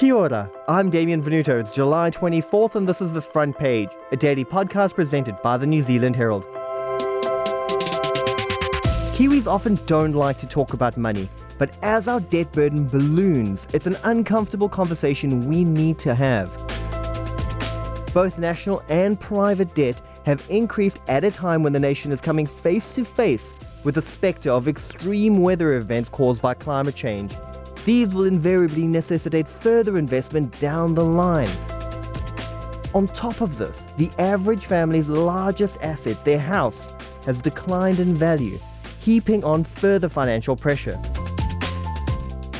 Kia ora, I'm Damien Venuto. It's July 24th, and this is The Front Page, a daily podcast presented by the New Zealand Herald. Kiwis often don't like to talk about money, but as our debt burden balloons, it's an uncomfortable conversation we need to have. Both national and private debt have increased at a time when the nation is coming face to face with the spectre of extreme weather events caused by climate change. These will invariably necessitate further investment down the line. On top of this, the average family's largest asset, their house, has declined in value, heaping on further financial pressure.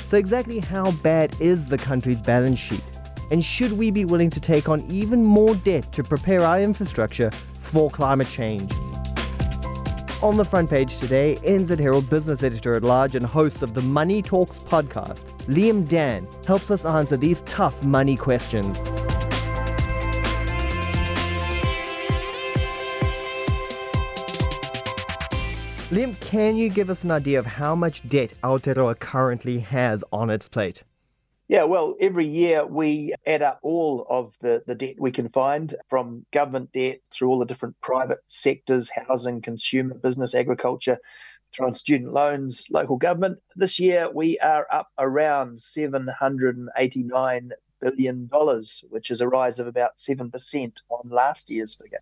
So, exactly how bad is the country's balance sheet? And should we be willing to take on even more debt to prepare our infrastructure for climate change? On the front page today, NZ Herald business editor at large and host of the Money Talks podcast, Liam Dann, helps us answer these tough money questions. Liam, can you give us an idea of how much debt Aotearoa currently has on its plate? Yeah, well, every year we add up all of the, the debt we can find from government debt through all the different private sectors, housing, consumer, business, agriculture, through on student loans, local government. This year we are up around $789 billion, which is a rise of about 7% on last year's figure.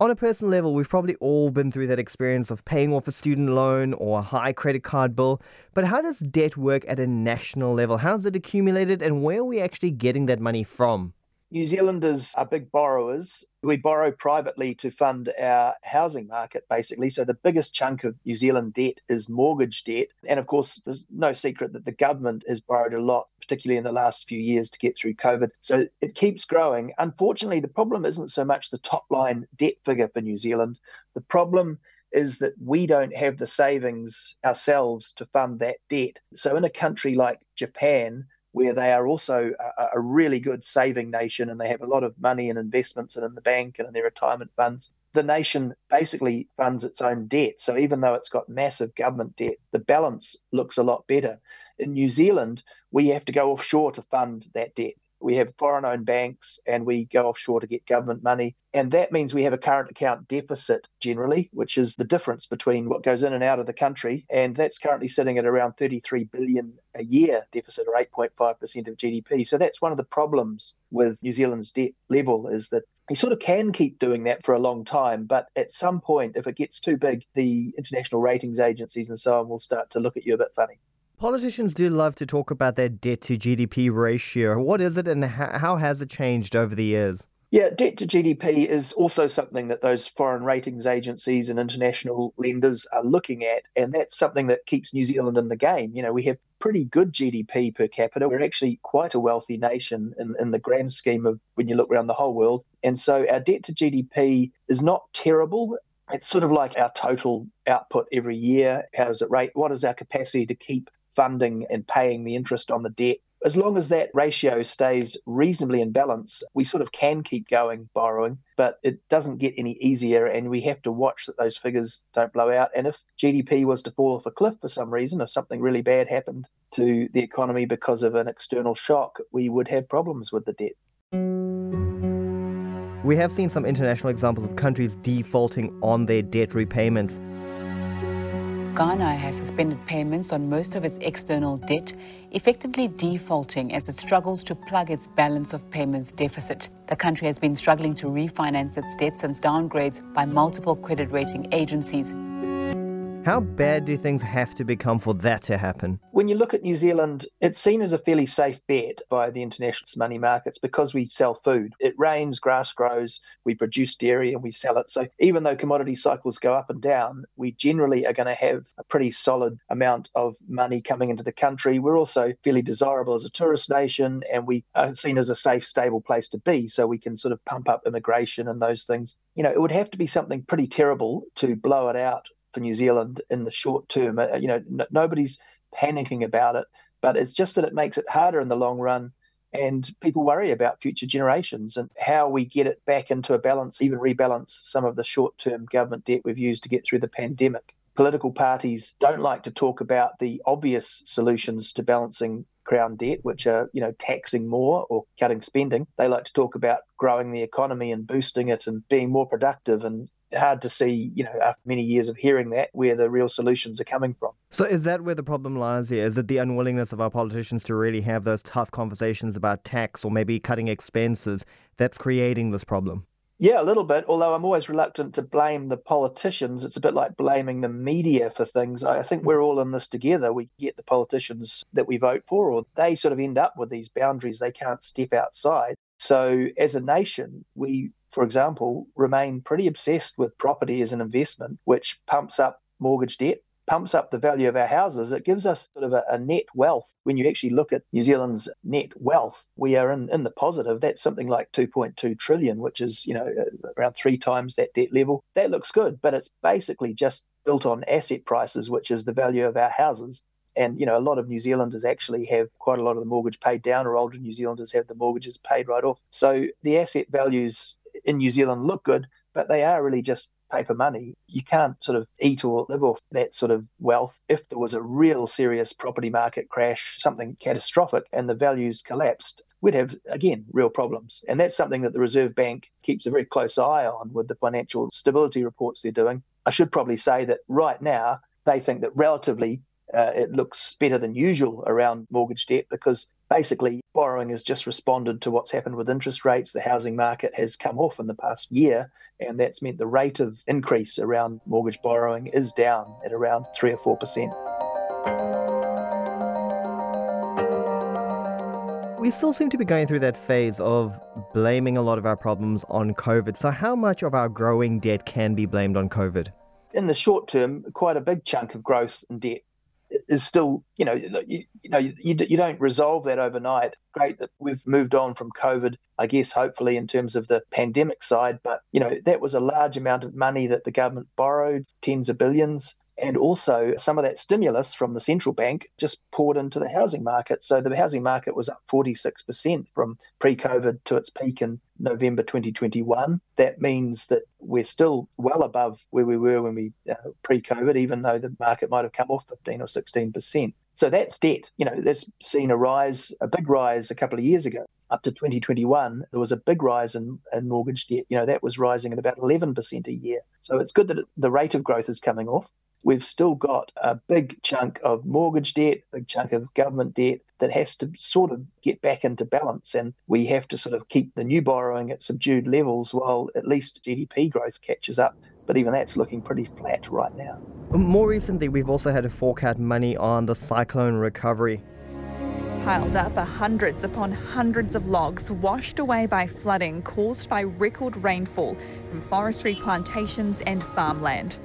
On a personal level, we've probably all been through that experience of paying off a student loan or a high credit card bill. But how does debt work at a national level? How's it accumulated and where are we actually getting that money from? New Zealanders are big borrowers. We borrow privately to fund our housing market, basically. So the biggest chunk of New Zealand debt is mortgage debt. And of course, there's no secret that the government has borrowed a lot, particularly in the last few years to get through COVID. So it keeps growing. Unfortunately, the problem isn't so much the top line debt figure for New Zealand. The problem is that we don't have the savings ourselves to fund that debt. So in a country like Japan, where they are also a, a, really good saving nation and they have a lot of money and investments and in the bank and in their retirement funds. The nation basically funds its own debt. So even though it's got massive government debt, the balance looks a lot better. In New Zealand, we have to go offshore to fund that debt we have foreign owned banks and we go offshore to get government money. And that means we have a current account deficit generally, which is the difference between what goes in and out of the country. And that's currently sitting at around 33 billion a year deficit or 8.5% of GDP. So that's one of the problems with New Zealand's debt level is that you sort of can keep doing that for a long time, but at some point, if it gets too big, the international ratings agencies and so on will start to look at you a bit funny. Politicians do love to talk about their debt to GDP ratio. What is it and how has it changed over the years? Yeah, debt to GDP is also something that those foreign ratings agencies and international lenders are looking at. And that's something that keeps New Zealand in the game. You know, we have pretty good GDP per capita. We're actually quite a wealthy nation in, in the grand scheme of when you look around the whole world. And so our debt to GDP is not terrible. It's sort of like our total output every year. How does it rate? What is our capacity to keep funding and paying the interest on the debt. As long as that ratio stays reasonably in balance, we sort of can keep going borrowing, but it doesn't get any easier. And we have to watch that those figures don't blow out. And if GDP was to fall off a cliff for some reason, if something really bad happened to the economy because of an external shock, we would have problems with the debt. We have seen some international examples of countries defaulting on their debt repayments. Ghana has suspended payments on most of its external debt, effectively defaulting as it struggles to plug its balance of payments deficit. The country has been struggling to refinance its debt since downgrades by multiple credit rating agencies. How bad do things have to become for that to happen? When you look at New Zealand, it's seen as a fairly safe bet by the international money markets because we sell food. It rains, grass grows, we produce dairy and we sell it. So even though commodity cycles go up and down, we generally are going to have a pretty solid amount of money coming into the country. We're also fairly desirable as a tourist nation and we are seen as a safe, stable place to be. So we can sort of pump up immigration and those things. You know, it would have to be something pretty terrible to blow it out for New Zealand in the short term. Uh, you know, n- nobody's panicking about it, but it's just that it makes it harder in the long run. And people worry about future generations and how we get it back into a balance, even rebalance some of the short term government debt we've used to get through the pandemic political parties don't like to talk about the obvious solutions to balancing crown debt, which are, you know, taxing more or cutting spending. They like to talk about growing the economy and boosting it and being more productive and hard to see, you know, after many years of hearing that, where the real solutions are coming from. So, is that where the problem lies here? Is it the unwillingness of our politicians to really have those tough conversations about tax or maybe cutting expenses that's creating this problem? Yeah, a little bit. Although I'm always reluctant to blame the politicians. It's a bit like blaming the media for things. I think we're all in this together. We get the politicians that we vote for, or they sort of end up with these boundaries they can't step outside. So, as a nation, we, for example, remain pretty obsessed with property as an investment, which pumps up mortgage debt, pumps up the value of our houses. It gives us sort of a, a, net wealth. When you actually look at New Zealand's net wealth, we are in, in the positive. That's something like 2.2 trillion, which is, you know, uh, around three times that debt level. That looks good, but it's basically just built on asset prices, which is the value of our houses. And, you know, a lot of New Zealanders actually have quite a lot of the mortgage paid down, or older New Zealanders have the mortgages paid right off. So the asset values in New Zealand look good, but they are really just paper money. You can't sort of eat or live off that sort of wealth. If there was a real serious property market crash, something catastrophic, and the values collapsed, we'd have, again, real problems. And that's something that the Reserve Bank keeps a very close eye on with the financial stability reports they're doing. I should probably say that right now, they think that relatively uh, it looks better than usual around mortgage debt because basically borrowing has just responded to what's happened with interest rates. The housing market has come off in the past year, and that's meant the rate of increase around mortgage borrowing is down at around 3 or 4%. We still seem to be going through that phase of blaming a lot of our problems on COVID. So, how much of our growing debt can be blamed on COVID? In the short term, quite a big chunk of growth in debt is still, you know, you, you know, you, you don't resolve that overnight. Great that we've moved on from COVID, I guess, hopefully in terms of the pandemic side, but you know, that was a large amount of money that the government borrowed, tens of billions, and also some of that stimulus from the central bank just poured into the housing market. So the housing market was up 46% from pre COVID to its peak in November 2021. That means that we're still well above where we were when we uh, pre COVID, even though the market might have come off 15 or 16%. So that's debt. You know, that's seen a rise, a big rise a couple of years ago. Up to 2021, there was a big rise in, in mortgage debt. You know, that was rising at about 11% a year. So it's good that the rate of growth is coming off we've still got a big chunk of mortgage debt, a big chunk of government debt that has to sort of get back into balance. And we have to sort of keep the new borrowing at subdued levels while at least GDP growth catches up. But even that's looking pretty flat right now. More recently, we've also had to fork out money on the cyclone recovery. Piled up are hundreds upon hundreds of logs washed away by flooding caused by record rainfall from forestry plantations and farmland.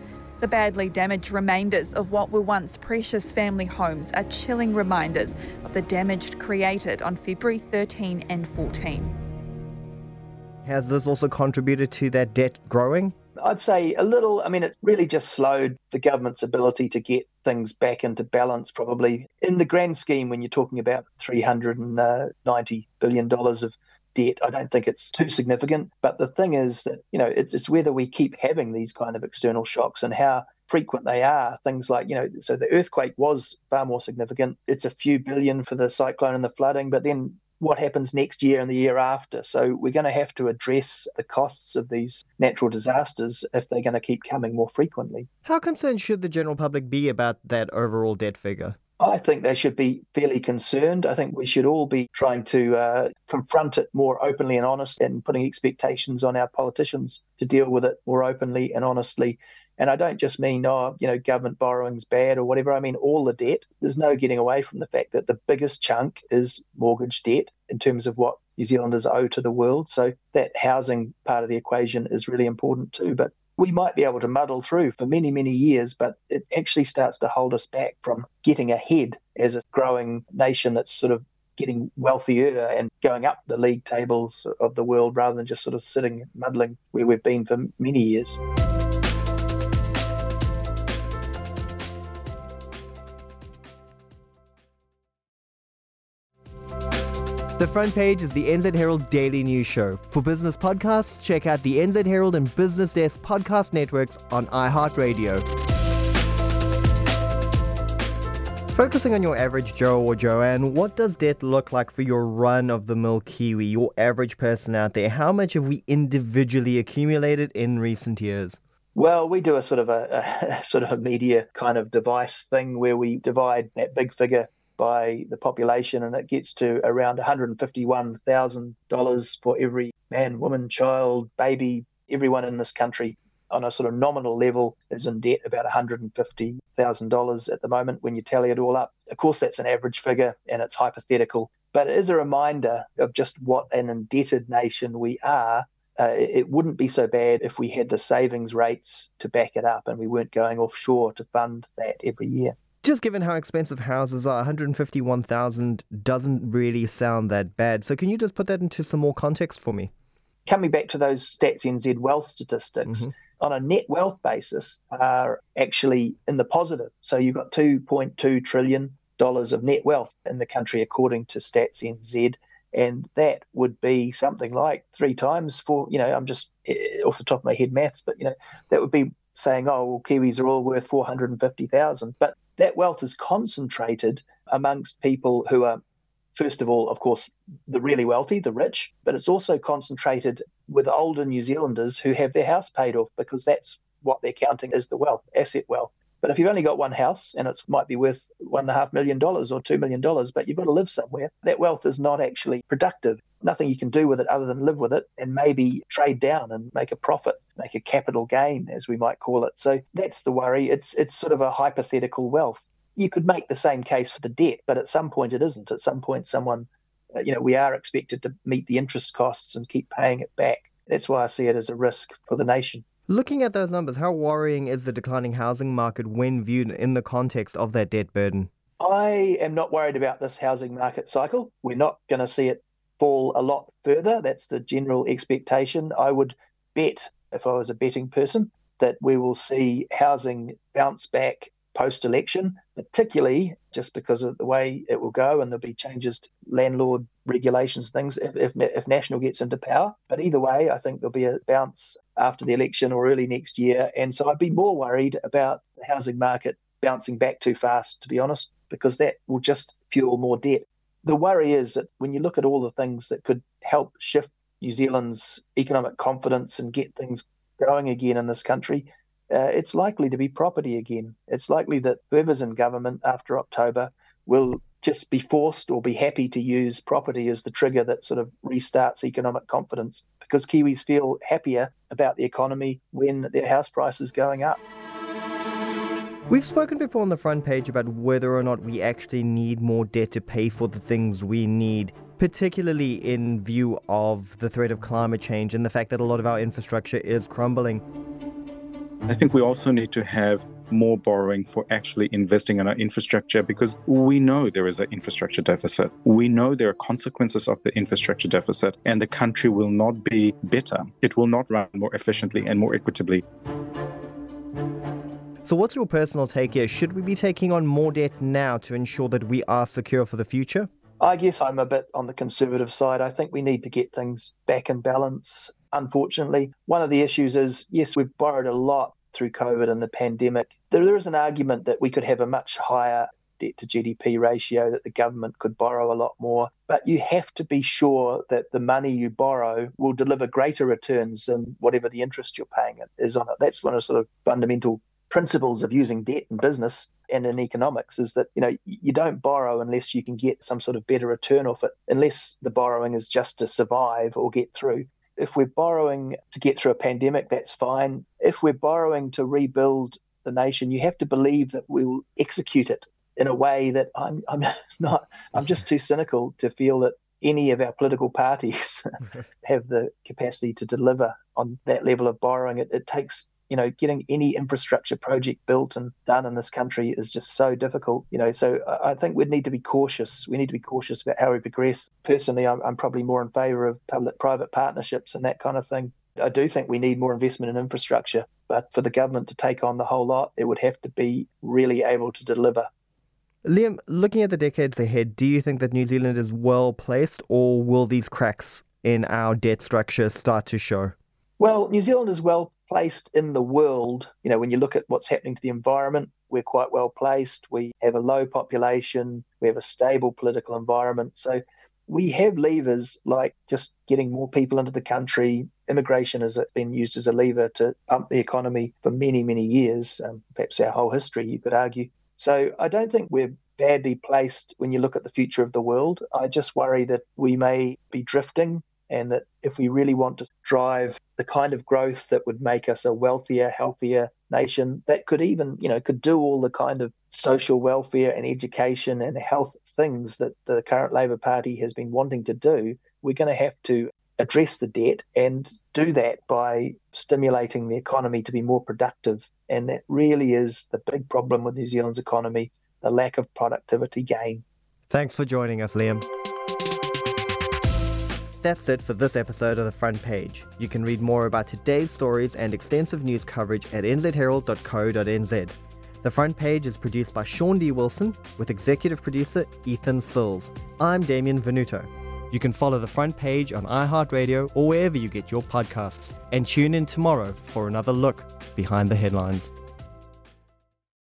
The badly damaged remainders of what were once precious family homes are chilling reminders of the damage created on February 13 and 14. Has this also contributed to that debt growing? I'd say a little. I mean, it really just slowed the government's ability to get things back into balance, probably. In the grand scheme, when you're talking about $390 uh, billion of debt. I don't think it's too significant. But the thing is that, you know, it's, it's whether we keep having these kind of external shocks and how frequent they are. Things like, you know, so the earthquake was far more significant. It's a few billion for the cyclone and the flooding, but then what happens next year and the year after. So we're going to have to address the costs of these natural disasters if they're going to keep coming more frequently. How concerned should the general public be about that overall debt figure? I think they should be fairly concerned. I think we should all be trying to uh, confront it more openly and honest and putting expectations on our politicians to deal with it more openly and honestly. And I don't just mean, oh, you know, government borrowing's bad or whatever. I mean all the debt. There's no getting away from the fact that the biggest chunk is mortgage debt in terms of what New Zealanders owe to the world. So that housing part of the equation is really important too. But we might be able to muddle through for many, many years, but it actually starts to hold us back from getting ahead as a growing nation that's sort of getting wealthier and going up the league tables of the world rather than just sort of sitting muddling where we've been for many years. The front page is the NZ Herald Daily News Show. For business podcasts, check out the NZ Herald and Business Desk podcast networks on iHeartRadio. Focusing on your average Joe or Joanne, what does debt look like for your run of the mill Kiwi, your average person out there? How much have we individually accumulated in recent years? Well, we do a sort of a, a sort of a media kind of device thing where we divide that big figure by the population, and it gets to around $151,000 for every man, woman, child, baby, everyone in this country on a sort of nominal level is in debt about $150,000 at the moment when you tally it all up. Of course, that's an average figure and it's hypothetical, but it is a reminder of just what an indebted nation we are. Uh, it wouldn't be so bad if we had the savings rates to back it up and we weren't going offshore to fund that every year. Just given how expensive houses are, 151,000 doesn't really sound that bad. So can you just put that into some more context for me? Coming back to those Stats NZ wealth statistics, mm-hmm on a net wealth basis are actually in the positive. So you've got 2.2 trillion dollars of net wealth in the country according to Stats NZ and that would be something like three times for you know I'm just eh, off the top of my head maths but you know that would be saying oh well Kiwis are all worth 450,000 but that wealth is concentrated amongst people who are first of all, of course, the really wealthy, the rich, but it's also concentrated with older New Zealanders who have their house paid off because that's what they're counting as the wealth, asset wealth. But if you've only got one house and it might be worth one and a half million dollars or two million dollars, but you've got to live somewhere, that wealth is not actually productive. Nothing you can do with it other than live with it and maybe trade down and make a profit, make a capital gain, as we might call it. So that's the worry. It's it's sort of a hypothetical wealth you could make the same case for the debt, but at some point it isn't. At some point, someone, uh, you know, we are expected to meet the interest costs and keep paying it back. That's why I see it as a risk for the nation. Looking at those numbers, how worrying is the declining housing market when viewed in the context of that debt burden? I am not worried about this housing market cycle. We're not going to see it fall a lot further. That's the general expectation. I would bet, if I was a betting person, that we will see housing bounce back post election, particularly just because of the way it will go and there'll be changes to landlord regulations, things if, if, if, National gets into power. But either way, I think there'll be a bounce after the election or early next year. And so I'd be more worried about the housing market bouncing back too fast, to be honest, because that will just fuel more debt. The worry is that when you look at all the things that could help shift New Zealand's economic confidence and get things going again in this country, uh, it's likely to be property again. It's likely that whoever's in government after October will just be forced or be happy to use property as the trigger that sort of restarts economic confidence because Kiwis feel happier about the economy when their house price is going up. We've spoken before on the front page about whether or not we actually need more debt to pay for the things we need, particularly in view of the threat of climate change and the fact that a lot of our infrastructure is crumbling. I think we also need to have more borrowing for actually investing in our infrastructure because we know there is an infrastructure deficit. We know there are consequences of the infrastructure deficit, and the country will not be better. It will not run more efficiently and more equitably. So, what's your personal take here? Should we be taking on more debt now to ensure that we are secure for the future? I guess I'm a bit on the conservative side. I think we need to get things back in balance. Unfortunately, one of the issues is yes, we've borrowed a lot through COVID and the pandemic. There, there is an argument that we could have a much higher debt to GDP ratio, that the government could borrow a lot more. But you have to be sure that the money you borrow will deliver greater returns than whatever the interest you're paying is on it. That's one of the sort of fundamental principles of using debt in business and in economics is that you know you don't borrow unless you can get some sort of better return off it unless the borrowing is just to survive or get through if we're borrowing to get through a pandemic, that's fine. If we're borrowing to rebuild the nation, you have to believe that we'll execute it in a way that I'm, I'm not, I'm just too cynical to feel that any of our political parties have the capacity to deliver on that level of borrowing. It, it takes you know, getting any infrastructure project built and done in this country is just so difficult. You know, so I think we'd need to be cautious. We need to be cautious about how we progress. Personally, I'm, I'm probably more in favour of public-private partnerships and that kind of thing. I do think we need more investment in infrastructure, but for the government to take on the whole lot, it would have to be really able to deliver. Liam, looking at the decades ahead, do you think that New Zealand is well placed, or will these cracks in our debt structure start to show? Well, New Zealand is well placed in the world. You know, when you look at what's happening to the environment, we're quite well placed. We have a low population, we have a stable political environment. So we have levers like just getting more people into the country. Immigration has been used as a lever to pump the economy for many, many years, um, perhaps our whole history, you could argue. So I don't think we're badly placed when you look at the future of the world. I just worry that we may be drifting and that if we really want to drive the kind of growth that would make us a wealthier, healthier nation, that could even, you know, could do all the kind of social welfare and education and health things that the current Labour Party has been wanting to do, we're going to have to address the debt and do that by stimulating the economy to be more productive. And that really is the big problem with New Zealand's economy the lack of productivity gain. Thanks for joining us, Liam. That's it for this episode of The Front Page. You can read more about today's stories and extensive news coverage at nzherald.co.nz. The Front Page is produced by Shaun D. Wilson with executive producer Ethan Sills. I'm Damien Venuto. You can follow The Front Page on iHeartRadio or wherever you get your podcasts. And tune in tomorrow for another look behind the headlines.